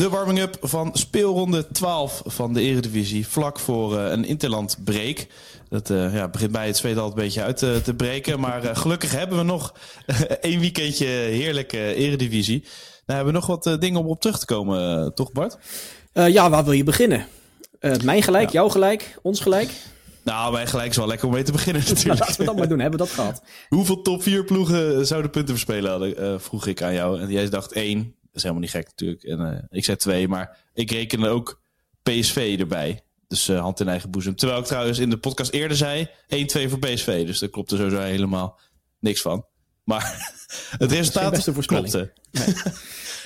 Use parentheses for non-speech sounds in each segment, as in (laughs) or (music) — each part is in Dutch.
De warming-up van speelronde 12 van de Eredivisie. Vlak voor uh, een interland break. Dat uh, ja, begint bij het tweede al een beetje uit te, te breken. Maar uh, gelukkig hebben we nog één weekendje heerlijke Eredivisie. Nou hebben we nog wat dingen om op terug te komen, toch Bart? ja, waar wil je beginnen? mijn gelijk, ja. jouw gelijk, ons gelijk? Nou, mijn gelijk is wel lekker om mee te beginnen (laughs) natuurlijk. Nou, laten we dat maar doen, hebben we dat gehad. Hoeveel top 4 ploegen zouden punten verspelen hadden, vroeg ik aan jou. En jij dacht één is helemaal niet gek natuurlijk. En uh, ik zei twee, maar ik reken ook PSV erbij. Dus uh, hand in eigen boezem. Terwijl ik trouwens in de podcast eerder zei 1-2 voor PSV. Dus daar klopt er sowieso helemaal niks van. Maar (laughs) het resultaat klopte. Nee. (laughs)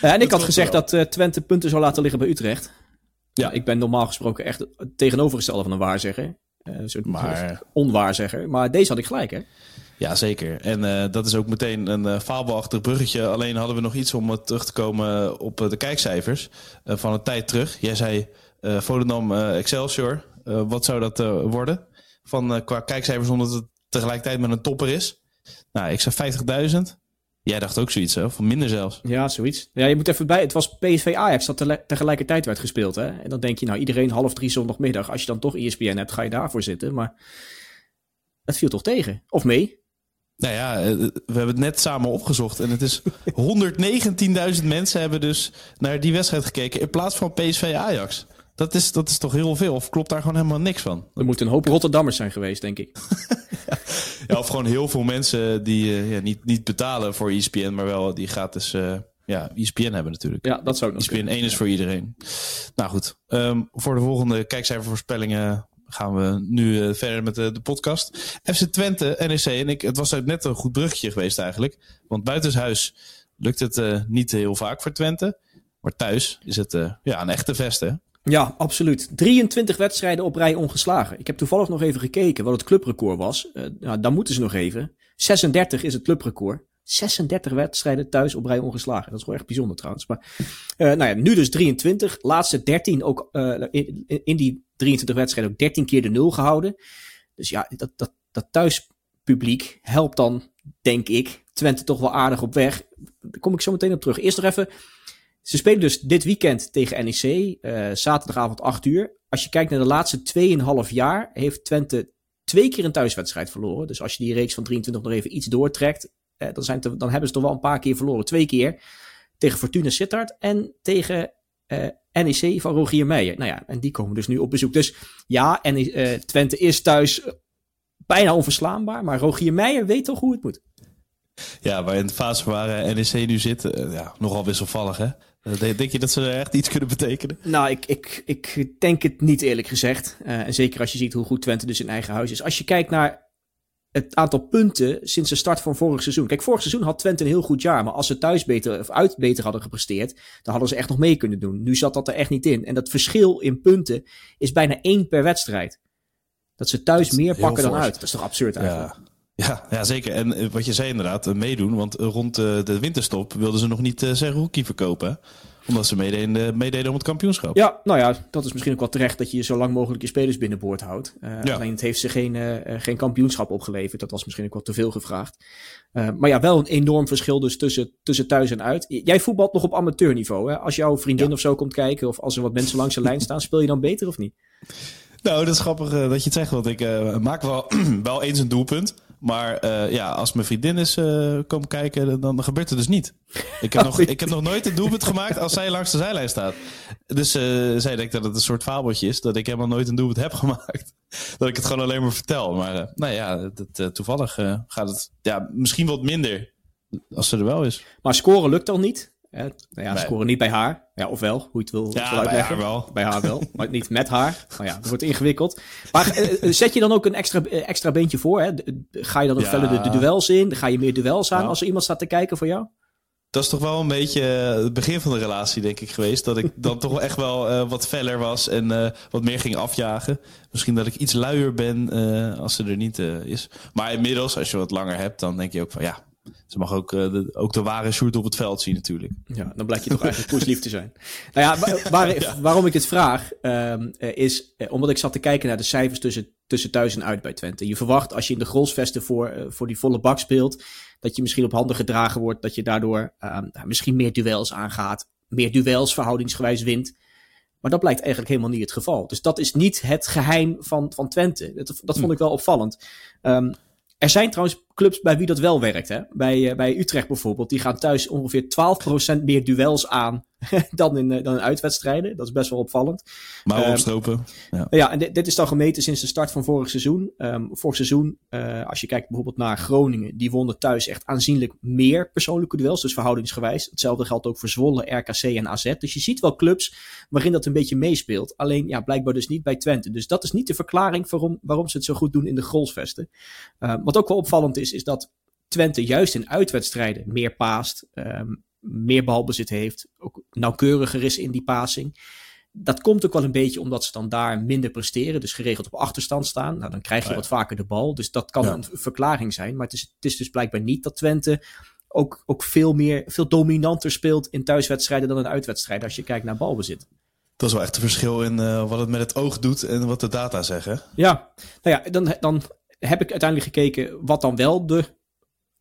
ja, en ik had gezegd wel. dat uh, Twente punten zou laten liggen bij Utrecht. Ja, ik ben normaal gesproken echt het tegenovergestelde van een waarzegger. Uh, soort maar... onwaarzegger. Maar deze had ik gelijk, hè? Ja, zeker. En uh, dat is ook meteen een uh, fabelachtig bruggetje. Alleen hadden we nog iets om terug te komen op de kijkcijfers van een tijd terug. Jij zei Volendam Excelsior. wat zou dat worden? Van, qua kijkcijfers omdat het tegelijkertijd met een topper is. Nou, ik zei 50.000. Jij dacht ook zoiets, hè? Of minder zelfs. Ja, zoiets. Ja, je moet even bij. Het was PSV Ajax dat te tegelijkertijd werd gespeeld, hè? En dan denk je, nou, iedereen half drie zondagmiddag. Als je dan toch ESPN hebt, ga je daarvoor zitten. Maar het viel toch tegen? Of mee? Nou ja, we hebben het net samen opgezocht. En het is (laughs) 119.000 mensen hebben dus naar die wedstrijd gekeken. In plaats van PSV Ajax. Dat is, dat is toch heel veel? Of klopt daar gewoon helemaal niks van? Er moeten een hoop Rotterdammers zijn geweest, denk ik. (laughs) ja, of gewoon heel veel mensen die uh, ja, niet, niet betalen voor ESPN, maar wel die gratis uh, ja, ESPN hebben natuurlijk. Ja, dat zou ook ESPN 1 is voor iedereen. Nou goed, um, voor de volgende kijkcijfervoorspellingen gaan we nu uh, verder met de, de, podcast. FC Twente, NEC en ik. Het was net een goed bruggetje geweest eigenlijk. Want buitenshuis lukt het uh, niet heel vaak voor Twente. Maar thuis is het uh, ja, een echte vest? Ja, absoluut. 23 wedstrijden op rij ongeslagen. Ik heb toevallig nog even gekeken wat het clubrecord was. nou, dan moeten ze nog even. 36 is het clubrecord. 36 wedstrijden thuis op rij ongeslagen. Dat is wel echt bijzonder trouwens. Maar uh, nou ja, nu dus 23. Laatste 13 ook uh, in, die 23 wedstrijden ook 13 keer de nul gehouden. Dus ja, dat, dat, dat thuispubliek helpt dan, denk ik, Twente toch wel aardig op weg. Daar kom ik zo meteen op terug. Eerst nog even. Ze spelen dus dit weekend tegen NEC. Uh, zaterdagavond 8 uur. Als je kijkt naar de laatste 2,5 jaar, heeft Twente twee keer een thuiswedstrijd verloren. Dus als je die reeks van 23 nog even iets doortrekt, eh, dan, zijn te, dan hebben ze toch wel een paar keer verloren. Twee keer tegen Fortuna Sittard en tegen uh, NEC van Rogier Meijer. Nou ja, en die komen dus nu op bezoek. Dus ja, en, uh, Twente is thuis bijna onverslaanbaar. Maar Rogier Meijer weet toch hoe het moet. Ja, waar in de fase waar NEC nu zit, ja, nogal wisselvallig hè? Denk je dat ze echt iets kunnen betekenen? Nou, ik, ik, ik denk het niet eerlijk gezegd. Uh, en zeker als je ziet hoe goed Twente dus in eigen huis is. Als je kijkt naar het aantal punten sinds de start van vorig seizoen. Kijk, vorig seizoen had Twente een heel goed jaar. Maar als ze thuis beter of uit beter hadden gepresteerd, dan hadden ze echt nog mee kunnen doen. Nu zat dat er echt niet in. En dat verschil in punten is bijna één per wedstrijd. Dat ze thuis meer pakken dan uit. Dat is toch absurd eigenlijk? Ja. Ja, ja, zeker. En eh, wat je zei inderdaad, eh, meedoen. Want rond de winterstop wilden ze nog niet zijn rookie verkopen omdat ze meededen, meededen om het kampioenschap. Ja, nou ja, dat is misschien ook wel terecht dat je zo lang mogelijk je spelers binnenboord houdt. Uh, ja. Alleen het heeft ze geen, uh, geen kampioenschap opgeleverd. Dat was misschien ook wel te veel gevraagd. Uh, maar ja, wel een enorm verschil dus tussen, tussen thuis en uit. Jij voetbalt nog op amateurniveau. Hè? Als jouw vriendin ja. of zo komt kijken, of als er wat mensen langs de lijn staan, speel je dan beter of niet? Nou, dat is grappig dat je het zegt, want ik maak wel, (clears throat) wel eens een doelpunt. Maar uh, ja, als mijn vriendin is uh, komen kijken, dan, dan, gebeurt het dus niet. Ik heb, oh, (laughs) nog, ik heb nog nooit een doelpunt gemaakt als zij langs de zijlijn staat. Dus uh, zij denkt dat het een soort fabeltje is. Dat ik helemaal nooit een doelpunt heb (laughs) gemaakt. Dat ik het gewoon alleen maar vertel. Maar nou ja, dat, toevallig gaat het ja, misschien wat minder als ze er wel is. Maar scoren lukt al niet. Nou ja, nee. scoren niet bij haar. Ja, ofwel, hoe je het wil, ja, wil uitleggen. Bij haar wel. Bij haar wel, maar niet met haar. Nou ja, het wordt ingewikkeld. Maar uh, zet je dan ook een extra, extra beentje voor? Hè? Ga je dan ook ja. verder de, de, duels in? Ga je meer duels aan ja. als er iemand staat te kijken voor jou? dat is toch wel een beetje het begin van de relatie, denk ik, geweest. Dat ik dan toch echt wel wat feller was en wat meer ging afjagen. Misschien dat ik iets luier ben als ze er niet is. Maar inmiddels, als je wat langer hebt, dan denk je ook van ja, ze mag ook, uh, de, ook de ware shoot op het veld zien natuurlijk. Ja, dan blijkt je toch eigenlijk (laughs) poeslief te zijn. Nou ja, waar, waarom ik het vraag, um, is uh, omdat ik zat te kijken naar de cijfers tussen, tussen thuis en uit bij Twente. Je verwacht als je in de grolsvesten voor, uh, voor die volle bak speelt, dat je misschien op handen gedragen wordt, dat je daardoor um, misschien meer duels aangaat, meer duels verhoudingsgewijs wint. Maar dat blijkt eigenlijk helemaal niet het geval. Dus dat is niet het geheim van, van Twente. Dat, dat vond hm. ik wel opvallend. Um, er zijn trouwens clubs bij wie dat wel werkt. Hè? Bij, uh, bij Utrecht bijvoorbeeld. Die gaan thuis ongeveer 12% meer duels aan (laughs) dan, in, uh, dan in uitwedstrijden. Dat is best wel opvallend. Maar um, opstropen. Ja, ja en dit, dit, is dan gemeten sinds de start van vorig seizoen. Um, vorig seizoen, uh, als je kijkt bijvoorbeeld naar Groningen. Die wonnen thuis echt aanzienlijk meer persoonlijke duels. Dus verhoudingsgewijs. Hetzelfde geldt ook voor Zwolle, RKC en AZ. Dus je ziet wel clubs waarin dat een beetje meespeelt. Alleen ja, blijkbaar dus niet bij Twente. Dus dat is niet de verklaring waarom, waarom ze het zo goed doen in de Grolsvesten. Uh, wat ook wel opvallend is, is dat Twente juist in uitwedstrijden meer paast, um, meer balbezit heeft, ook nauwkeuriger is in die passing. Dat komt ook wel een beetje omdat ze dan daar minder presteren, dus geregeld op achterstand staan. Nou, dan krijg je ja. wat vaker de bal, dus dat kan ja. een verklaring zijn. Maar het is, het is dus blijkbaar niet dat Twente ook, ook veel, meer, veel dominanter speelt in thuiswedstrijden dan in uitwedstrijden als je kijkt naar balbezit. Dat is wel echt een verschil in uh, wat het met het oog doet en wat de data zeggen. Ja, nou ja, dan, dan heb ik uiteindelijk gekeken wat dan wel de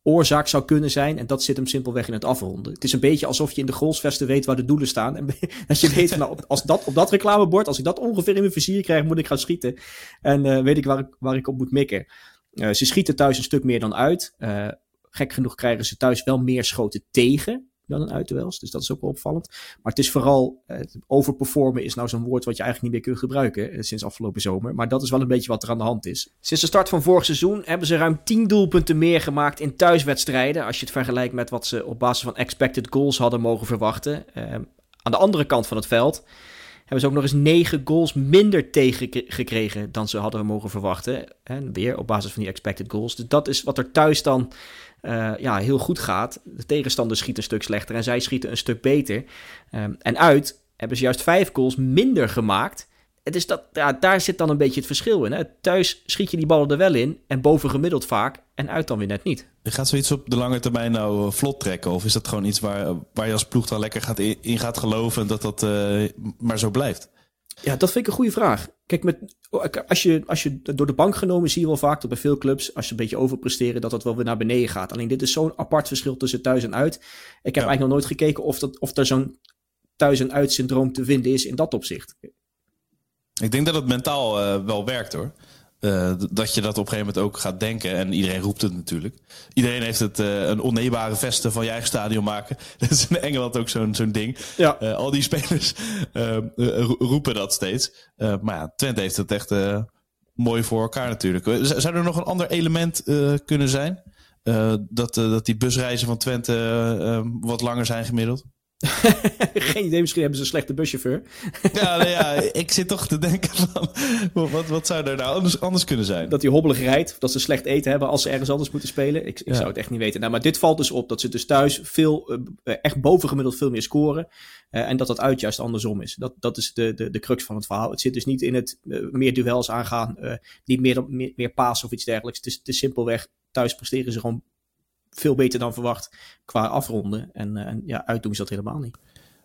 oorzaak zou kunnen zijn. En dat zit hem simpelweg in het afronden. Het is een beetje alsof je in de golfsvesten weet waar de doelen staan. En (laughs) dat je weet, nou, als dat, op dat reclamebord, als ik dat ongeveer in mijn vizier krijg, moet ik gaan schieten. En uh, weet ik waar, ik waar ik op moet mikken. Uh, ze schieten thuis een stuk meer dan uit. Uh, gek genoeg krijgen ze thuis wel meer schoten tegen dan een uitduels. Dus dat is ook wel opvallend. Maar het is vooral, uh, overperformen is nou zo'n woord wat je eigenlijk niet meer kunt gebruiken uh, sinds afgelopen zomer. Maar dat is wel een beetje wat er aan de hand is. Sinds de start van vorig seizoen hebben ze ruim 10 doelpunten meer gemaakt in thuiswedstrijden. Als je het vergelijkt met wat ze op basis van expected goals hadden mogen verwachten. Uh, aan de andere kant van het veld hebben ze ook nog eens 9 goals minder tegengekregen dan ze hadden mogen verwachten. En weer op basis van die expected goals. Dus dat is wat er thuis dan uh, ja, heel goed gaat. De tegenstander schiet een stuk slechter en zij schieten een stuk beter. Um, en uit hebben ze juist vijf goals minder gemaakt. Het is dat, ja, daar zit dan een beetje het verschil in. Hè? Thuis schiet je die ballen er wel in en bovengemiddeld vaak en uit dan weer net niet. Gaat zoiets op de lange termijn nou vlot trekken? Of is dat gewoon iets waar, waar je als ploeg dan lekker gaat in, gaat geloven dat dat uh, maar zo blijft? Ja, dat vind ik een goede vraag. Kijk, met, als, je, als je door de bank genomen zie je wel vaak dat bij veel clubs, als je een beetje overpresteren, dat dat wel weer naar beneden gaat. Alleen dit is zo'n apart verschil tussen thuis en uit. Ik heb ja. eigenlijk nog nooit gekeken of, dat, of er zo'n thuis en uit syndroom te vinden is in dat opzicht. Ik denk dat het mentaal uh, wel werkt hoor. Uh, dat je dat op een gegeven moment ook gaat denken. En iedereen roept het natuurlijk. Iedereen heeft het uh, een onneembare vesten van je eigen stadion maken. (laughs) Dat is in Engeland ook zo'n zo'n ding. Ja. Uh, al die spelers (laughs) roepen dat steeds. maar ja, Twente heeft het echt mooi voor elkaar natuurlijk. Zou er nog een ander element kunnen zijn? dat, dat die busreizen van Twente wat langer zijn gemiddeld? (laughs) Geen idee, misschien hebben ze een slechte buschauffeur. ja, nou ja, ik zit toch te denken van, wat, wat zou er nou anders, anders kunnen zijn? Dat hij hobbelig rijdt, of dat ze slecht eten hebben als ze ergens anders moeten spelen. Ik, ik ja. zou het echt niet weten. Nou, maar dit valt dus op, dat ze dus thuis veel, uh, echt bovengemiddeld veel meer scoren. Uh, en dat dat uit juist andersom is. Dat, dat is de, de, de crux van het verhaal. Het zit dus niet in het uh, meer duels aangaan, niet meer, meer, meer paas of iets dergelijks. Het is, het is simpelweg, thuis presteren ze gewoon veel beter dan verwacht qua afronden. En, en ja, uitdoen ze dat helemaal niet.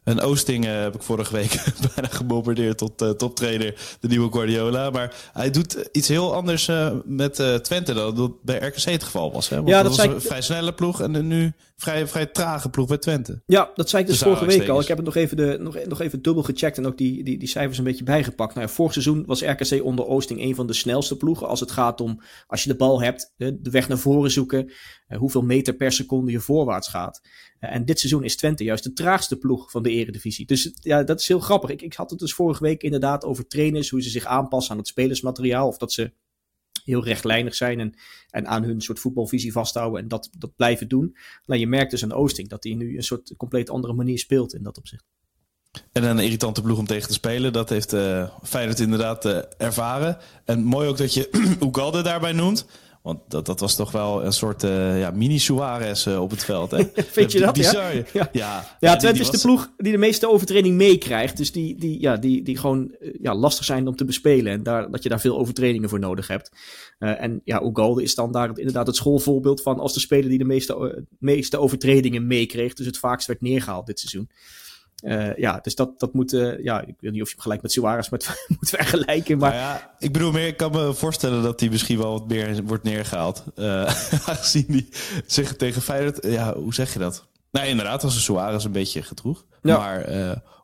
En Oosting uh, heb ik vorige week (laughs) bijna gebombardeerd tot uh, toptrainer, de nieuwe Guardiola. Maar hij doet iets heel anders uh, met Twente dan dat bij RKC het geval was. Hè? Want ja, dat, dat was een vrij snelle ploeg en nu vrij, vrij trage ploeg bij Twente. Ja, dat zei ik dus vorige week al. Ik heb het nog even, de, nog, nog even dubbel gecheckt en ook die, die, die cijfers een beetje bijgepakt. Nou ja, vorig seizoen was RKC onder Oosting een van de snelste ploegen. Als het gaat om, als je de bal hebt, de, de weg naar voren zoeken. hoeveel meter per seconde je voorwaarts gaat. en dit seizoen is Twente juist de traagste ploeg van de eredivisie. Dus ja, dat is heel grappig. Ik, ik had het dus vorige week inderdaad over trainers, hoe ze zich aanpassen aan het spelersmateriaal. Of dat ze heel rechtlijnig zijn en, en aan hun soort voetbalvisie vasthouden en dat, dat blijven doen. Nou, je merkt dus aan Oosting dat hij nu een soort compleet andere manier speelt in dat opzicht. En een irritante ploeg om tegen te spelen. Dat heeft uh, Feyenoord inderdaad uh, ervaren. En mooi ook dat je (clears throat) Ugalde daarbij noemt. Want dat, dat was toch wel een soort uh, ja, mini-Suarez uh, op het veld. Hè? (laughs) Vind je dat? Bizar. Ja, ja. ja. ja Twente is de ploeg die de meeste overtreding meekrijgt. Dus die, die, ja, die, die gewoon ja, lastig zijn om te bespelen. En daar, dat je daar veel overtredingen voor nodig hebt. Uh, en ja, Ugalde is dan daar inderdaad het schoolvoorbeeld van als de speler die de meeste, meeste overtredingen meekreeg. Dus het vaakst werd neergehaald dit seizoen. Uh, ja, dus dat, dat moet. Uh, ja, ik weet niet of je gelijk met Suarez moet, (laughs) moet vergelijken. Maar nou ja, ik bedoel meer, ik kan me voorstellen dat hij misschien wel wat meer wordt neergehaald. Uh, (laughs) aangezien die zich tegen Feyenoord. Ja, hoe zeg je dat? Nou, inderdaad, als een Suarez een beetje gedroeg. Ja. Maar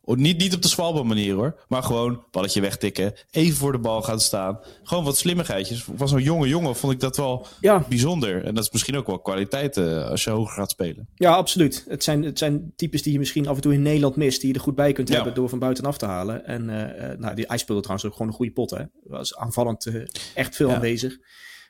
niet, niet op de zwalbe manier hoor. Maar gewoon balletje wegtikken. Even voor de bal gaan staan. Gewoon wat slimmigheidjes. Van zo'n jonge jongen vond ik dat wel ja. bijzonder. En dat is misschien ook wel kwaliteit uh, als je hoger gaat spelen. Ja, absoluut. Het zijn, het zijn types die je misschien af en toe in Nederland mist. Die je er goed bij kunt ja. hebben door van buitenaf te halen. En uh, nou, die, hij speelde trouwens ook gewoon een goede pot. Hè. Was aanvallend uh, echt veel ja. aanwezig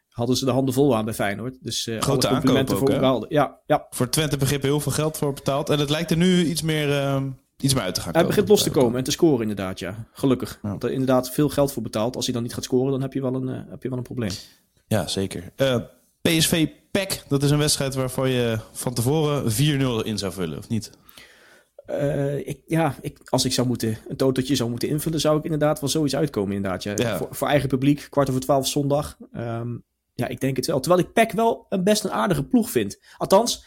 hadden ze de handen vol aan bij Feyenoord. Dus uh, Grote complimenten voor Ugalde. Ja, ja. Voor Twente begrip heel veel geld voor betaald. En het lijkt er nu iets meer... Uh, iets meer uit te gaan Hij begint los te komen en te scoren inderdaad, ja. Gelukkig. Ja. Want er inderdaad veel geld voor betaald. Als hij dan niet gaat scoren, dan heb je wel een, uh, heb je wel een probleem. Ja, zeker. Uh, PSV PEC, dat is een wedstrijd waarvoor je van tevoren 4-0 in zou vullen, of niet? Uh, ik, ja, ik, als ik zou moeten, een totootje zou moeten invullen, zou ik inderdaad wel zoiets uitkomen inderdaad. Ja. ja. Voor, voor, eigen publiek, kwart over twaalf zondag. Um, ja, ik denk het wel. Terwijl ik PEC wel een best een aardige ploeg vind. Althans,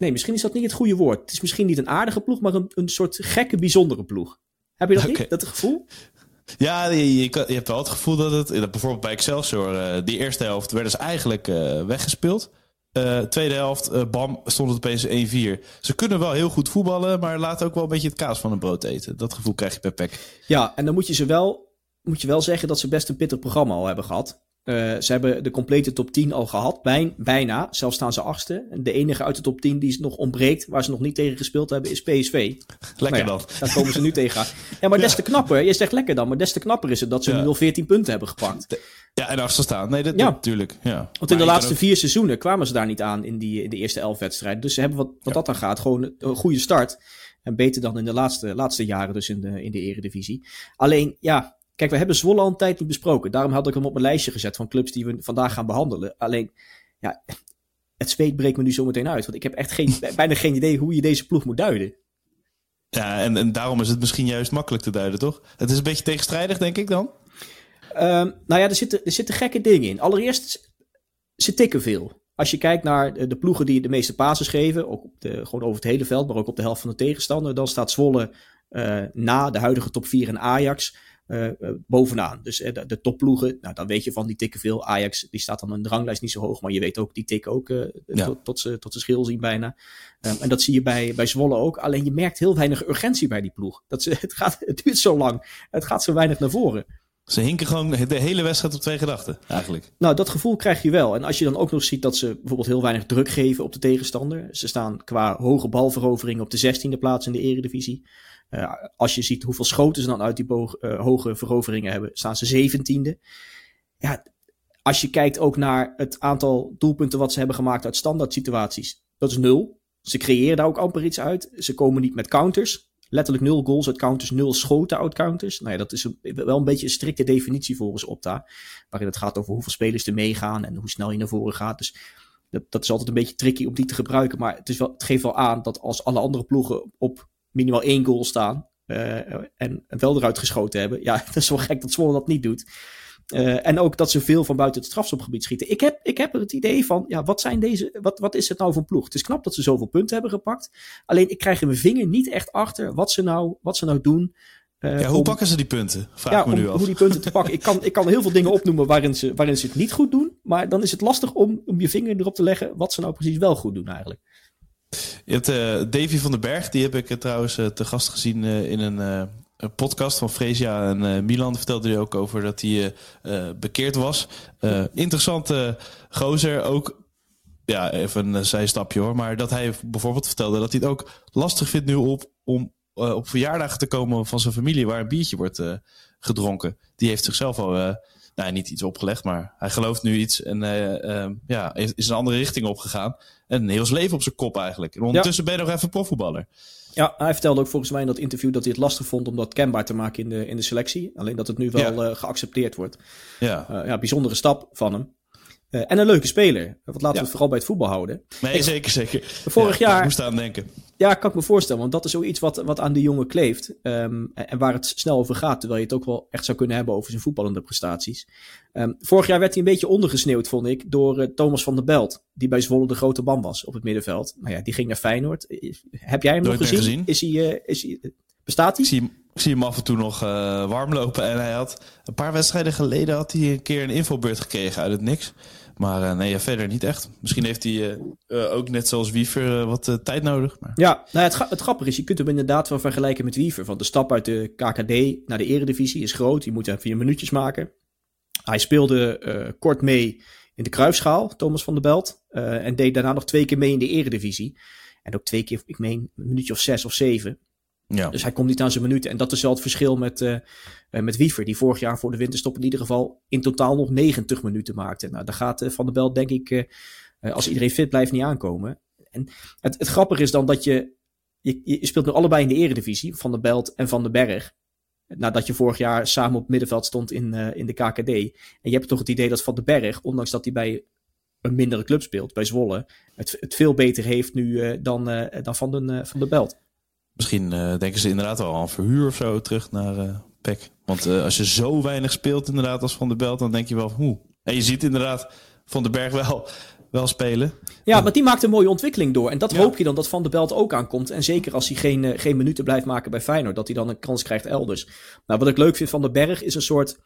Nee, misschien is dat niet het goede woord. Het is misschien niet een aardige ploeg, maar een, een soort gekke, bijzondere ploeg. Heb je dat okay. niet, dat gevoel? Ja, je, je, je, hebt wel het gevoel dat het... Dat bijvoorbeeld bij Excelsior, uh, die eerste helft werden ze eigenlijk uh, weggespeeld. Uh, tweede helft, bam, stond het opeens 1-4. Ze kunnen wel heel goed voetballen, maar laten ook wel een beetje het kaas van het brood eten. Dat gevoel krijg je bij PEC. Ja, en dan moet je ze wel, moet je wel zeggen dat ze best een pittig programma al hebben gehad. Uh, ze hebben de complete top 10 al gehad, Bij, bijna. Zelfs staan ze achtste. De enige uit de top 10 die nog ontbreekt, waar ze nog niet tegen gespeeld hebben, is PSV. Lekker nou ja, dan. Daar komen ze nu tegen. Ja, maar des te knapper. Je zegt lekker dan, maar des te knapper is het dat ze ja. nu al 14 punten hebben gepakt. Ja, en achter staan. Nee, dat, ja. natuurlijk. Ja. Want in de laatste ook... vier seizoenen kwamen ze daar niet aan in, die, in de eerste elf wedstrijden. Dus ze hebben wat, wat ja. dat dan gaat, gewoon een goede start. En beter dan in de laatste, laatste jaren dus in de, in de eredivisie. Alleen, ja, Kijk, we hebben Zwolle al een tijd niet besproken. Daarom had ik hem op mijn lijstje gezet van clubs die we vandaag gaan behandelen. Alleen, ja, het zweet breekt me nu zo meteen uit. Want ik heb echt geen, (laughs) bijna geen idee hoe je deze ploeg moet duiden. Ja, en, en daarom is het misschien juist makkelijk te duiden, toch? Het is een beetje tegenstrijdig, denk ik dan? Um, nou ja, er zitten, er zitten gekke dingen in. Allereerst, ze tikken veel. Als je kijkt naar de, ploegen die de meeste passes geven, ook op de, gewoon over het hele veld, maar ook op de helft van de tegenstander, dan staat Zwolle uh, na de huidige top 4 en Ajax uh, bovenaan. Dus uh, de, de topploegen, nou, dan weet je van die tikken veel. Ajax, die staat dan in de ranglijst niet zo hoog, maar je weet ook, die tikken ook uh, ja. tot, tot, ze, tot ze schil zien bijna. Um, en dat zie je bij, bij Zwolle ook. Alleen je merkt heel weinig urgentie bij die ploeg. Dat ze, (laughs) het, gaat, het duurt zo lang. Het gaat zo weinig naar voren. Ze hinken gewoon de hele wedstrijd op twee gedachten, eigenlijk. Nou, dat gevoel krijg je wel. En als je dan ook nog ziet dat ze bijvoorbeeld heel weinig druk geven op de tegenstander. Ze staan qua hoge balverovering op de 16e plaats in de eredivisie. Uh, als je ziet hoeveel schoten ze dan uit die uh, hoge veroveringen hebben, staan ze zeventiende. Ja, als je kijkt ook naar het aantal doelpunten wat ze hebben gemaakt uit standaard situaties, dat is nul. Ze creëren daar ook amper iets uit. Ze komen niet met counters. Letterlijk nul goals uit counters, nul schoten uit counters. Nou ja, dat is wel een beetje een strikte definitie volgens Opta. Waarin het gaat over hoeveel spelers er meegaan en hoe snel je naar voren gaat. Dus dat, dat is altijd een beetje tricky om die te gebruiken. Maar het, is wel, het geeft wel aan dat als alle andere ploegen op minimaal één goal staan. Uh, en wel eruit geschoten hebben. Ja, (laughs) dat is wel gek dat Zwolle dat niet doet. Uh, en ook dat ze veel van buiten het strafschopgebied schieten. Ik heb, ik heb het idee van, ja, wat, zijn deze, wat, wat is het nou voor ploeg? Het is knap dat ze zoveel punten hebben gepakt. Alleen ik krijg in mijn vinger niet echt achter wat ze nou, wat ze nou doen. Uh, ja, hoe om, pakken ze die punten? Vraag ja, me nu om, af. Hoe die punten te pakken. Ik kan, ik kan heel veel dingen opnoemen waarin ze, waarin ze het niet goed doen. Maar dan is het lastig om, om je vinger erop te leggen wat ze nou precies wel goed doen eigenlijk. Je hebt uh, Davy van den Berg, die heb ik uh, trouwens uh, te gast gezien in een, een, podcast van Fresia en Milan. Vertelde hij ook over dat hij bekeerd was. interessante gozer, ook ja, even een zijstapje hoor. Maar dat hij bijvoorbeeld vertelde dat hij het ook lastig vindt nu op, om op verjaardagen te komen van zijn familie waar een biertje wordt gedronken. Die heeft zichzelf al nou, niet iets opgelegd, maar hij gelooft nu iets en uh, uh, ja, is, is een andere richting opgegaan. En heel zijn leven op zijn kop eigenlijk. En ondertussen ja. ben je nog even profvoetballer. Ja, hij vertelde ook volgens mij in dat interview dat hij het lastig vond om dat kenbaar te maken in de, in de selectie. Alleen dat het nu wel ja. uh, geaccepteerd wordt. Ja. ja, bijzondere stap van hem. en een leuke speler. Want laten we het vooral bij het voetbal houden. Nee, zeker, zeker. Vorig Ja, jaar- Ik moest aan denken. Ja, kan ik me voorstellen. Want dat is zoiets wat, wat aan de jongen kleeft. ehm, en, waar het snel over gaat. Terwijl je het ook wel echt zou kunnen hebben over zijn voetballende prestaties. Ehm, vorig jaar werd hij een beetje ondergesneeuwd, vond ik. Door eh, Thomas van der Belt. Die bij Zwolle de grote man was op het middenveld. Nou ja, die ging naar Feyenoord. Eh, Heb jij hem Nooit nog gezien? gezien. Is hij, eh, is hij, bestaat hij? Ik zie, hem, ik zie hem af en toe nog eh, warm lopen. En hij had een paar wedstrijden geleden had hij een keer een infobeurt gekregen uit het niks. Maar eh, nee, ja, verder niet echt. Misschien heeft hij eh, eh, ook net zoals Wiever wat tijd nodig. Maar... Ja, nou, het, het grappige is, je kunt hem inderdaad wel vergelijken met Wiever. Want de stap uit de KKD naar de eredivisie is groot. Je moet even je minuutjes maken. Hij speelde kort mee in de Kruifschaal, Thomas van der Belt. en deed daarna nog twee keer mee in de eredivisie. En ook twee keer, ik meen, een minuutje of zes of zeven. Ja. Dus hij komt niet aan zijn minuten. En dat is wel het verschil met, eh, eh, met Wiever, die vorig jaar voor de winterstop in ieder geval in totaal nog 90 minuten maakte. Nou, daar gaat eh, Van der Belt, denk ik, als iedereen fit blijft, niet aankomen. En het, het grappige is dan dat je, je, speelt nu allebei in de eredivisie, Van der Belt en Van den Berg. Nadat je vorig jaar samen op middenveld stond in, in de KKD. En je hebt toch het idee dat Van den Berg, ondanks dat hij bij een mindere club speelt, bij Zwolle, het, het veel beter heeft nu dan, dan van, den, van der Belt. Misschien eh, denken ze inderdaad wel aan verhuur of zo terug naar eh PEC. Want eh, als je zo weinig speelt inderdaad als Van der Belt, dan denk je wel, hoe. En je ziet inderdaad Van den Berg wel, (laughs) wel spelen. Ja, maar die maakt een mooie ontwikkeling door. En dat Ja. hoop je dan dat Van der Belt ook aankomt. En zeker als hij geen, geen minuten blijft maken bij Feyenoord, dat hij dan een kans krijgt elders. Nou, wat ik leuk vind van de Berg is een soort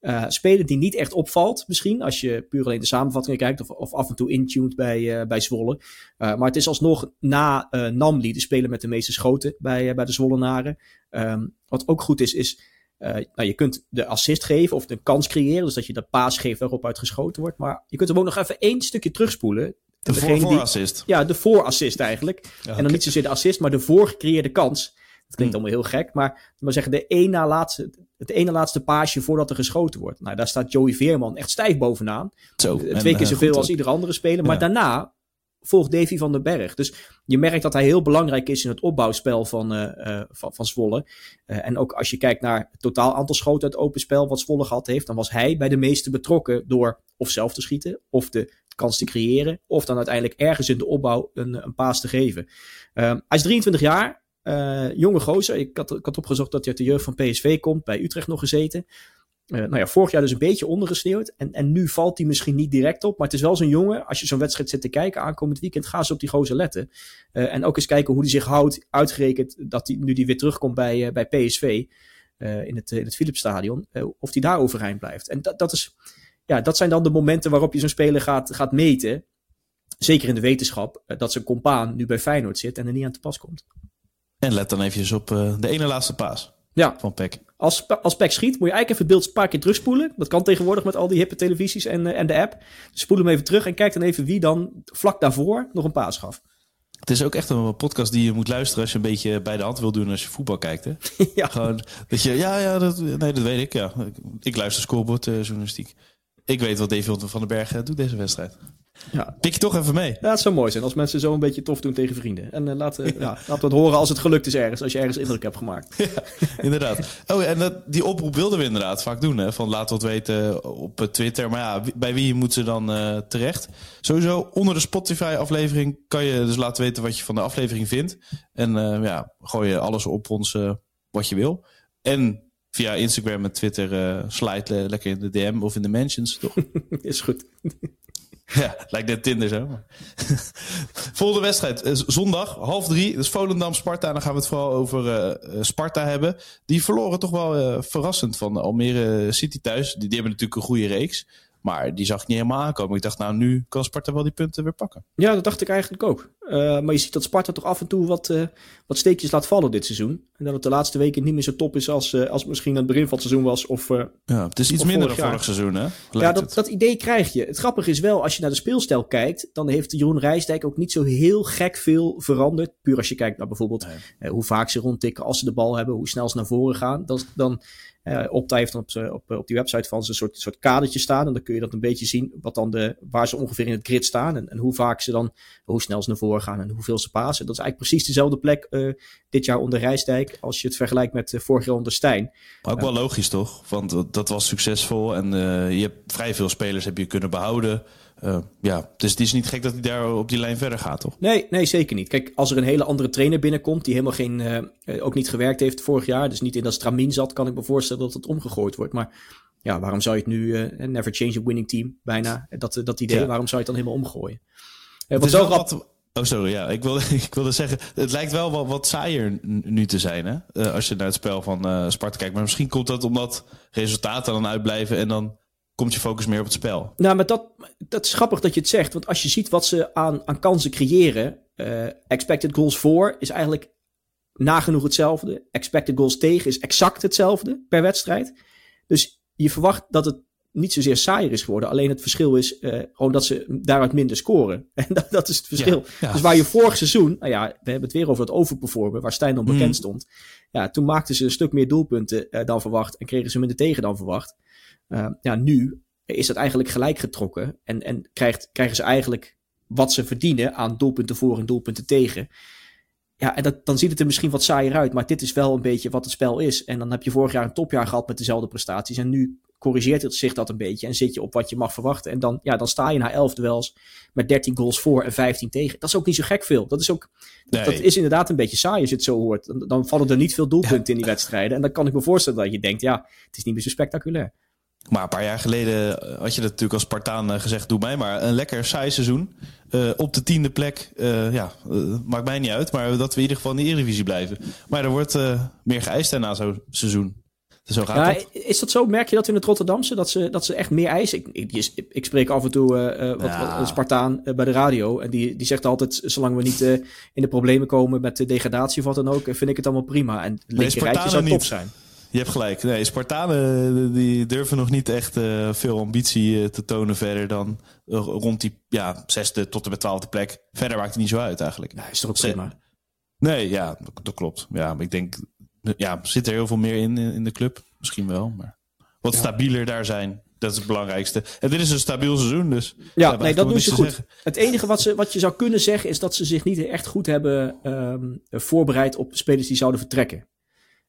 eh, speler die niet echt opvalt, misschien. Als je puur alleen de samenvattingen kijkt of, of af en toe intuned bij, eh, bij Zwolle. Eh, maar het is alsnog na Namli, de speler met de meeste schoten bij, bij de Zwollenaren. Ehm, wat ook goed is, is nou, je kunt de assist geven of de kans creëren. Dus dat je de paas geeft waarop uit geschoten wordt. Maar je kunt hem ook nog even één stukje terugspoelen. De voor, voorassist. ja, de voorassist eigenlijk. Ja, en dan niet zozeer de assist, maar de voorgecreëerde kans. Dat klinkt Hmm. allemaal heel gek, maar, maar zeggen de één na laatste, het ene laatste paasje voordat er geschoten wordt. Nou, daar staat Joey Veerman echt stijf bovenaan. Zo, Twee en, keer eh, zoveel als ieder andere speler. Maar Ja. daarna volgt Davy van den Berg. Dus je merkt dat hij heel belangrijk is in het opbouwspel van, eh, eh, van, van Zwolle. Eh, en ook als je kijkt naar het totaal aantal schoten uit open spel wat Zwolle gehad heeft, dan was hij bij de meeste betrokken door of zelf te schieten, of de kans te creëren, of dan uiteindelijk ergens in de opbouw een, een paas te geven. Ehm, hij is 23 jaar, eh, jonge gozer. Ik had, had opgezocht dat hij uit de jeugd van PSV komt, bij Utrecht nog gezeten. Eh, nou ja, vorig jaar dus een beetje ondergesneeuwd. En, en nu valt hij misschien niet direct op. Maar het is wel zo'n jongen. Als je zo'n wedstrijd zit te kijken aankomend weekend, ga eens op die gozer letten. Eh, en ook eens kijken hoe hij zich houdt. Uitgerekend dat hij nu die weer terugkomt bij, bij PSV. in het, in het Philipsstadion. of hij daar overeind blijft. En dat, dat, is, ja, dat zijn dan de momenten waarop je zo'n speler gaat, gaat meten. Zeker in de wetenschap dat zijn compaan nu bij Feyenoord zit en er niet aan te pas komt. En let dan eventjes op eh, de ene laatste paas Ja, van PEC. als, als Peck schiet, moet je eigenlijk even het beeld een paar keer terugspoelen. Dat kan tegenwoordig met al die hippe televisies en, eh, en de app. Dus spoel hem even terug en kijk dan even wie dan vlak daarvoor nog een paas gaf. Het is ook echt een podcast die je moet luisteren als je een beetje bij de hand wil doen als je voetbal kijkt. Hè? (laughs) ja. Gewoon dat je, ja, ja, dat, nee, dat weet ik. Ja. Ik luister scorebordjournalistiek. ik weet wat Davy van den Berg eh, doet deze wedstrijd. Ja. Pik je toch even mee. Ja, het zou mooi zijn als mensen zo een beetje tof doen tegen vrienden. En eh, laten, ja, we het horen als het gelukt is ergens. Als je ergens indruk hebt gemaakt. (laughs) Inderdaad. Oh, en dat, die oproep wilden we inderdaad vaak doen. Hè? Van laat wat weten op eh, Twitter. Maar ja, bij wie moet ze dan eh, terecht? Sowieso onder de Spotify-aflevering kan je dus laten weten wat je van de aflevering vindt. En ja, gooi je alles op ons wat je wil. En via Instagram en Twitter eh slide le- lekker in de DM of in de mentions. Toch? (laughs) is goed. Ja, lijkt net Tinder zo. (laughs) Volgende wedstrijd, eh, zondag, half drie. Dus Volendam-Sparta. En dan gaan we het vooral over eh, eh, Sparta hebben. Die verloren toch wel verrassend van Almere City thuis. Die, die hebben natuurlijk een goede reeks. Maar die zag ik niet helemaal aankomen. Ik dacht, nou, nu kan Sparta wel die punten weer pakken. Ja, dat dacht ik eigenlijk ook. Eh, maar je ziet dat Sparta toch af en toe wat, eh, wat steekjes laat vallen dit seizoen. En dat het de laatste weken niet meer zo top is als, eh, als misschien aan het begin van het seizoen was. Of, Ja, het is iets minder dan vorig vorig seizoen, hè? ja, dat, dat idee krijg je. Het grappige is wel, als je naar de speelstijl kijkt, dan heeft Jeroen Rijsdijk ook niet zo heel gek veel veranderd. Puur als je kijkt naar bijvoorbeeld Nee. hoe vaak ze rondtikken als ze de bal hebben, hoe snel ze naar voren gaan. Dan, dan eh Opta heeft dan op, op, op die website van ze een soort, soort kadertje staan. En dan kun je dat een beetje zien, wat dan de, waar ze ongeveer in het grid staan. En, en hoe vaak ze dan, hoe snel ze naar voren doorgaan en hoeveel ze pasen. Dat is eigenlijk precies dezelfde plek uh, dit jaar onder Rijsdijk als je het vergelijkt met uh, vorig jaar onder Stijn. Ook wel logisch toch? Want dat was succesvol en uh, je hebt vrij veel spelers heb je kunnen behouden. ja, dus het is niet gek dat hij daar op die lijn verder gaat, toch? Nee, nee, zeker niet. Kijk, als er een hele andere trainer binnenkomt die helemaal geen, ook niet gewerkt heeft vorig jaar, dus niet in dat stramien zat, kan ik me voorstellen dat het omgegooid wordt. Maar ja, waarom zou je het nu, uh, never change a winning team, bijna, dat, dat idee, waarom zou je het dan helemaal omgooien? Wat wel wat, Oh, sorry, ja. Ik wilde, (laughs) ik wilde zeggen, het lijkt wel wat, wat saaier nu te zijn, hè? Uh, als je naar het spel van uh, Sparta kijkt. Maar misschien komt dat omdat resultaten dan uitblijven en dan komt je focus meer op het spel. Nou, maar dat, dat is grappig dat je het zegt. Want als je ziet wat ze aan, aan kansen creëren, uh, expected goals voor is eigenlijk nagenoeg hetzelfde. Expected goals tegen is exact hetzelfde per wedstrijd. Dus je verwacht dat het niet zozeer saaier is geworden. Alleen het verschil is uh, gewoon dat ze daaruit minder scoren. (laughs) En dat, dat is het verschil. Dus waar je vorig seizoen, nou ja, we hebben het weer over het overperformen, waar Stijn dan bekend mm. stond. Ja, toen maakten ze een stuk meer doelpunten uh, dan verwacht en kregen ze minder tegen dan verwacht. Uh, ja, nu is het eigenlijk gelijk getrokken en, en krijgt, krijgen ze eigenlijk wat ze verdienen aan doelpunten voor en doelpunten tegen. Ja, en dat, dan ziet het er misschien wat saaier uit, maar dit is wel een beetje wat het spel is. En dan heb je vorig jaar een topjaar gehad met dezelfde prestaties. En nu corrigeert het zich dat een beetje en zit je op wat je mag verwachten. En dan, ja, dan sta je na 11 duels met 13 goals voor en 15 tegen. Dat is ook niet zo gek veel. Dat is ook, nee. dat is inderdaad een beetje saai als je het zo hoort. Dan, dan vallen er niet veel doelpunten ja. in die wedstrijden. En dan kan ik me voorstellen dat je denkt, ja, het is niet meer zo spectaculair. Maar een paar jaar geleden eh, had je dat natuurlijk als Spartaan eh, gezegd: doe mij maar een lekker saai seizoen. Uh, op de tiende plek, uh, ja, uh, maakt mij niet uit. Maar dat we in ieder geval in de Eredivisie blijven. Maar er wordt meer geëist na zo'n seizoen. Zo gaat ja, dat. Is dat zo? Merk je dat in het Rotterdamse? Dat ze, dat ze echt meer eisen? Ik, ik, ik spreek af en toe wat, ja. een Spartaan bij de radio. En die, die zegt altijd, zolang we niet in de problemen komen met de degradatie of wat dan ook, vind ik het allemaal prima. En linkerrijtje zou top zijn. Je hebt gelijk. Nee, Spartanen die durven nog niet echt uh, veel ambitie uh, te tonen verder dan uh, rond die ja, zesde tot en met twaalfde plek. Verder maakt het niet zo uit eigenlijk. Nee, is toch ook prima. Nee, ja, dat, dat, klopt. Ja, maar ik denk, ja, zit er heel veel meer in in de club? Misschien wel, maar wat ja. stabieler daar zijn. Dat is het belangrijkste. En dit is een stabiel seizoen, dus. Ja, nee, dat doen ze goed. Zeggen. Het enige wat, ze, wat je zou kunnen zeggen is dat ze zich niet echt goed hebben um, voorbereid op spelers die zouden vertrekken.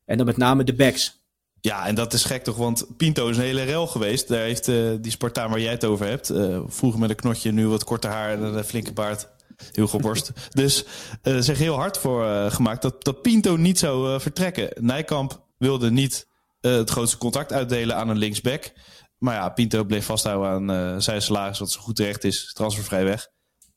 En dan met name de backs. Ja, en dat is gek toch, want Pinto is een hele rel geweest. Daar heeft uh, die Spartaan waar jij het over hebt, uh, vroeger met een knotje, nu wat korter haar en een flinke baard. Heel geborst. (laughs) dus uh, er is heel hard voor gemaakt dat, dat Pinto niet zou vertrekken. Nijkamp wilde niet het grootste contract uitdelen aan een linksback. Maar ja, Pinto bleef vasthouden aan zijn salaris, wat zo goed terecht is, transfervrij weg.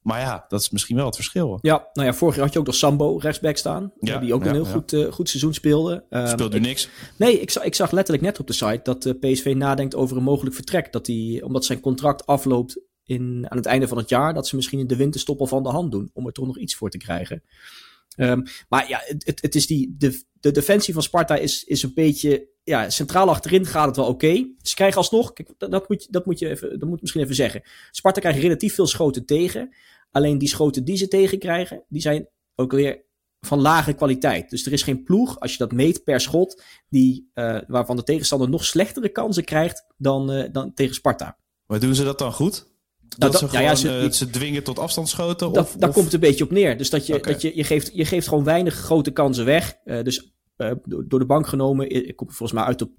Maar ja, dat is misschien wel het verschil. Ja, nou ja, vorig jaar had je ook nog Sambo rechtsback staan. Ja, die ook ja, een heel ja. goed, uh, goed seizoen speelde. Um, Speelde u niks? Nee, ik, ik zag letterlijk net op de site dat uh, PSV nadenkt over een mogelijk vertrek. Dat hij, omdat zijn contract afloopt in, aan het einde van het jaar, dat ze misschien de winterstop al van de hand doen. Om er toch nog iets voor te krijgen. Um, maar ja, het, het, is die, de, de defensie van Sparta is, is een beetje. Ja, centraal achterin gaat het wel oké. Ze krijgen alsnog. Dat, dat, moet, dat, moet je even, dat moet misschien even zeggen. Sparta krijgt relatief veel schoten tegen. Alleen die schoten die ze tegenkrijgen, die zijn ook weer van lage kwaliteit. Dus er is geen ploeg, als je dat meet per schot, die, uh, waarvan de tegenstander nog slechtere kansen krijgt dan, uh, dan tegen Sparta. Maar doen ze dat dan goed? Dat, nou, dat ze, gewoon, ja, ze, uh, ze, dwingen tot afstandsschoten? Dat, of, daar of? komt het een beetje op neer. Dus dat je, okay. dat je, je, geeft, je geeft gewoon weinig grote kansen weg. dus door de bank genomen, komt volgens mij uit op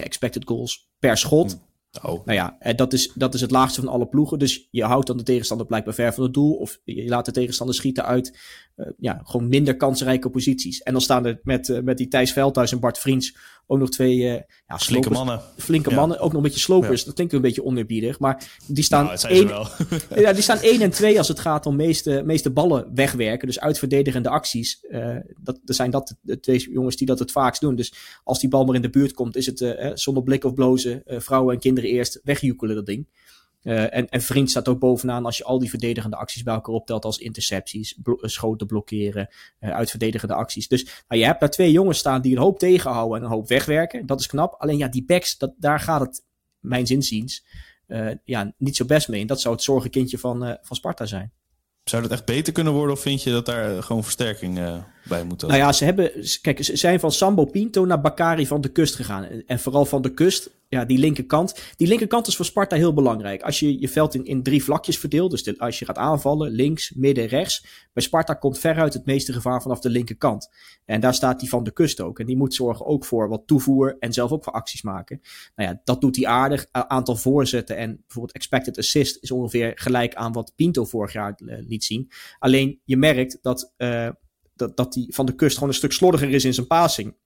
0,09 expected goals per schot. Hm. Oh. Nou ja, dat is, dat is het laagste van alle ploegen. Dus je houdt dan de tegenstander blijkbaar ver van het doel. Of je laat de tegenstander schieten uit uh, ja, gewoon minder kansrijke posities. En dan staan er met, uh, met die Thijs Veldhuis en Bart Vriends ook nog twee uh, ja, flinke mannen. Flinke ja. mannen, ook nog een beetje slopers. Ja. Dat klinkt een beetje oneerbiedig. Maar die staan, nou, één, (laughs) ja, die staan 1 en 2 als het gaat om meeste, meeste ballen wegwerken. Dus uitverdedigende acties. Dat, er zijn dat de twee jongens die dat het vaakst doen. Dus als die bal maar in de buurt komt, is het zonder blik of blozen. vrouwen en kinderen eerst wegjoekelen dat ding. Uh, en, en Vriend staat ook bovenaan als je al die verdedigende acties bij elkaar optelt als intercepties, blo schoten blokkeren, uh, uitverdedigende acties. Dus nou, je hebt daar twee jongens staan die een hoop tegenhouden en een hoop wegwerken. Dat is knap. Alleen ja, die backs, dat, daar gaat het, mijn zinziens, ja, niet zo best mee. En dat zou het zorgenkindje van, van Sparta zijn. Zou dat echt beter kunnen worden of vind je dat daar gewoon versterking bij moeten. Nou ja, ze hebben. Kijk, ze zijn van Sambo Pinto naar Bakari van de Kust gegaan. En vooral van de Kust, ja, die linkerkant. Die linkerkant is voor Sparta heel belangrijk. Als je je veld in, in drie vlakjes verdeelt, dus als je gaat aanvallen, links, midden, rechts. Bij Sparta komt veruit het meeste gevaar vanaf de linkerkant. En daar staat die van de Kust ook. En die moet zorgen ook voor wat toevoer en zelf ook voor acties maken. Nou ja, dat doet hij aardig. Aantal voorzetten en bijvoorbeeld expected assist is ongeveer gelijk aan wat Pinto vorig jaar eh, liet zien. Alleen je merkt dat. Uh, dat, dat die van de kust gewoon een stuk slordiger is in zijn passing.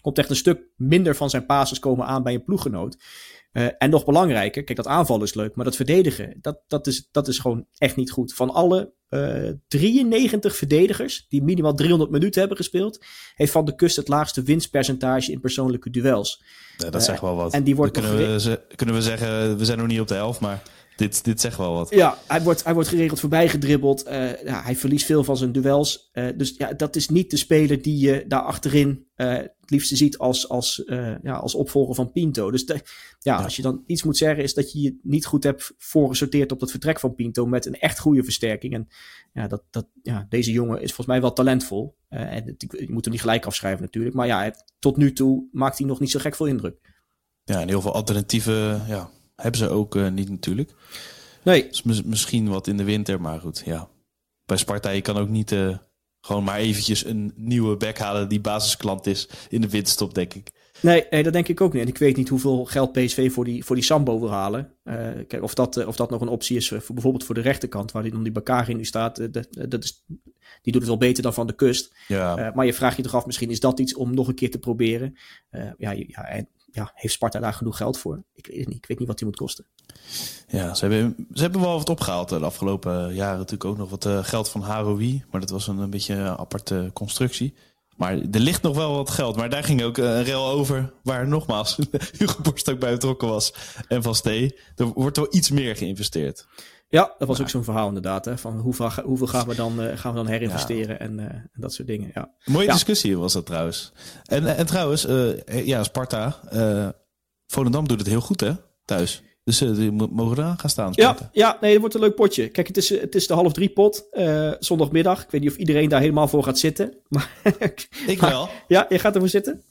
Komt echt een stuk minder van zijn passes komen aan bij een ploeggenoot. Uh, en nog belangrijker, kijk, dat aanvallen is leuk, maar dat verdedigen, dat, dat, is, dat is gewoon echt niet goed. Van alle uh, 93 verdedigers die minimaal 300 minuten hebben gespeeld, heeft Van de Kust het laagste winstpercentage in persoonlijke duels. Ja, dat uh, zegt wel wat. En die wordt kunnen, we, kunnen we zeggen, we zijn nog niet op de helft, maar dit, dit zegt wel wat. Ja, hij wordt, hij wordt geregeld voorbij gedribbeld. Uh, ja, hij verliest veel van zijn duels. Uh, dus ja, dat is niet de speler die je daar achterin uh, het liefste ziet als, als, ja, als opvolger van Pinto. Dus de, ja, ja, als je dan iets moet zeggen, is dat je je niet goed hebt voorgesorteerd op het vertrek van Pinto met een echt goede versterking. En ja, dat, dat, ja, deze jongen is volgens mij wel talentvol. en het, je moet hem niet gelijk afschrijven natuurlijk. Maar ja, tot nu toe maakt hij nog niet zo gek veel indruk. Ja, en heel veel alternatieve ja, hebben ze ook uh, niet natuurlijk. Nee. Dus misschien wat in de winter, maar goed, ja. Bij Sparta, je kan ook niet uh, gewoon maar eventjes een nieuwe back halen die basisklant is in de winterstop, denk ik. Nee, nee, dat denk ik ook niet. En ik weet niet hoeveel geld PSV voor die, voor die Sambo wil halen. Uh, kijk, of dat, of dat nog een optie is, voor, bijvoorbeeld voor de rechterkant, waar die dan die Bakari nu staat. Dat, dat is, die doet het wel beter dan van de kust. Ja. Uh, maar je vraagt je toch af, misschien is dat iets om nog een keer te proberen. Uh, ja, ja, en ja, heeft Sparta daar genoeg geld voor? Ik weet het niet. Ik weet niet wat die moet kosten. Ja, ze hebben, ze hebben wel wat opgehaald de afgelopen jaren. Natuurlijk ook nog wat uh, geld van Haroui. Maar dat was een, een beetje een aparte constructie. Maar er ligt nog wel wat geld. Maar daar ging ook een rail over. Waar nogmaals (laughs) Hugo Borst ook bij betrokken was. En Van Stee. Er wordt wel iets meer geïnvesteerd. Ja, dat was ook zo'n verhaal inderdaad. Hè, van hoeveel, hoeveel gaan, we dan, uh, gaan we dan herinvesteren ja. en, uh, en, dat soort dingen. Ja. Mooie ja. discussie was dat trouwens. En, en trouwens, uh, ja, Sparta. Volendam doet het heel goed hè, thuis. Dus die mogen eraan gaan staan. Sparta. Ja, ja, nee, het wordt een leuk potje. Kijk, het is, het is de half drie pot, zondagmiddag. Ik weet niet of iedereen daar helemaal voor gaat zitten. (laughs) Maar, Ik wel. ja, je gaat ervoor zitten?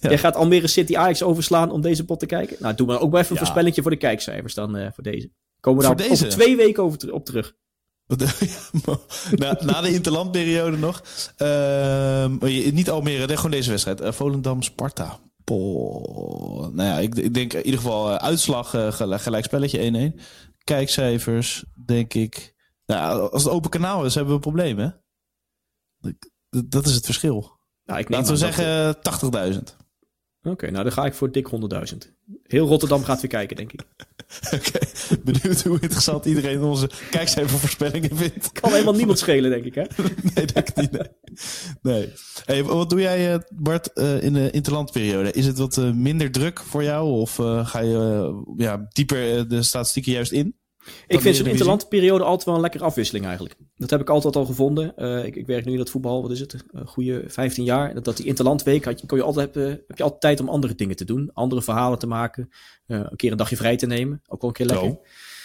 Ja. Jij gaat Almere City Ajax overslaan om deze pot te kijken? Nou, doe maar ook maar even een ja. voorspellingje voor de kijkcijfers dan voor deze. Komen we daar over twee weken over op terug. (laughs) na, na, de interlandperiode nog. Uh, niet Almere, gewoon deze wedstrijd. Uh, Volendam-Sparta. Nou ja, ik, ik, denk in ieder geval uh, uitslag uh, gelijk spelletje 1-1. Kijkcijfers, denk ik. Nou, als het open kanaal is, hebben we een probleem, hè? Dat, dat is het verschil. Nou, ik Laten we zeggen 80.000. Oké, okay, nou dan ga ik voor dik 100.000. Heel Rotterdam gaat weer kijken, denk ik. (laughs) Oké, okay. benieuwd hoe interessant iedereen onze kijkcijfer voorspellingen vindt. Kan helemaal niemand (laughs) schelen, denk ik, hè? nee, denk ik niet. Nee. nee. Hey, wat doe jij, Bart, uh, in de interlandperiode? Is het wat uh, minder druk voor jou? Of ga je ja, dieper de statistieken juist in? Ik vind zo'n interlandperiode altijd wel een lekkere afwisseling eigenlijk. Dat heb ik altijd al gevonden. Uh, ik, ik, werk nu in het voetbal, wat is het? Een goede 15 jaar. Dat, dat die interlandweek had je, kon je altijd, heb, heb je altijd tijd om andere dingen te doen. Andere verhalen te maken. Uh, een keer een dagje vrij te nemen. Ook wel een keer lekker. Zo,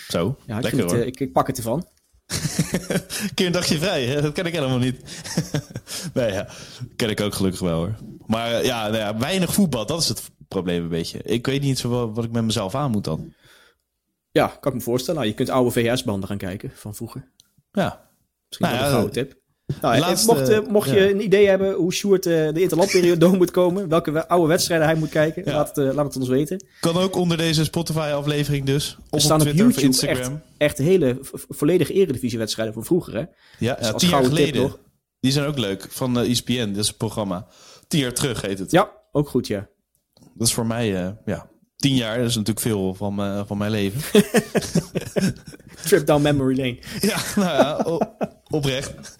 Zo. Ja, ik, lekker, het, ik, ik, pak het ervan. een (laughs) keer een dagje vrij, hè? dat ken ik helemaal niet. (laughs) nee, ja, ken ik ook gelukkig wel hoor. Maar ja, nou ja, weinig voetbal, dat is het probleem een beetje. Ik weet niet zo wat ik met mezelf aan moet dan. Ja, kan ik me voorstellen. Nou, je kunt oude VHS-banden gaan kijken van vroeger. Ja. Misschien nou, een gouden tip. Nou, laatste, mocht, uh, mocht je ja. een idee hebben hoe Sjoerd uh, de interlandperiode door moet komen, welke oude wedstrijden hij moet kijken, ja. laat, het, uh, laat het ons weten. Kan ook onder deze Spotify-aflevering dus. Of er staan op, Twitter, op YouTube Instagram. Echt, echt hele volledige eredivisie-wedstrijden van vroeger. Hè? Ja, dus tien jaar geleden. Die zijn ook leuk, van ESPN, dat is programma. Tien jaar terug heet het. Ja, ook goed, ja. Dat is voor mij, ja, Tien jaar, dat is natuurlijk veel van, mijn, van mijn leven. (laughs) Trip down memory lane. Ja, nou ja, oprecht.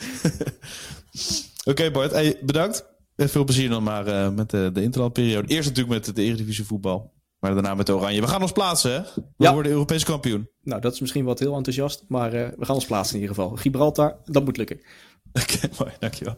Oké okay, Bart, hey, bedankt. En veel plezier dan maar uh, met de, de interlandperiode. Eerst natuurlijk met de Eredivisie voetbal. Maar daarna met de Oranje. We gaan ons plaatsen, hè? We ja. worden Europees kampioen. Nou, dat is misschien wat heel enthousiast. Maar uh, we gaan ons plaatsen in ieder geval. Gibraltar, dat moet lukken. Oké, okay, (laughs) mooi. Dankjewel.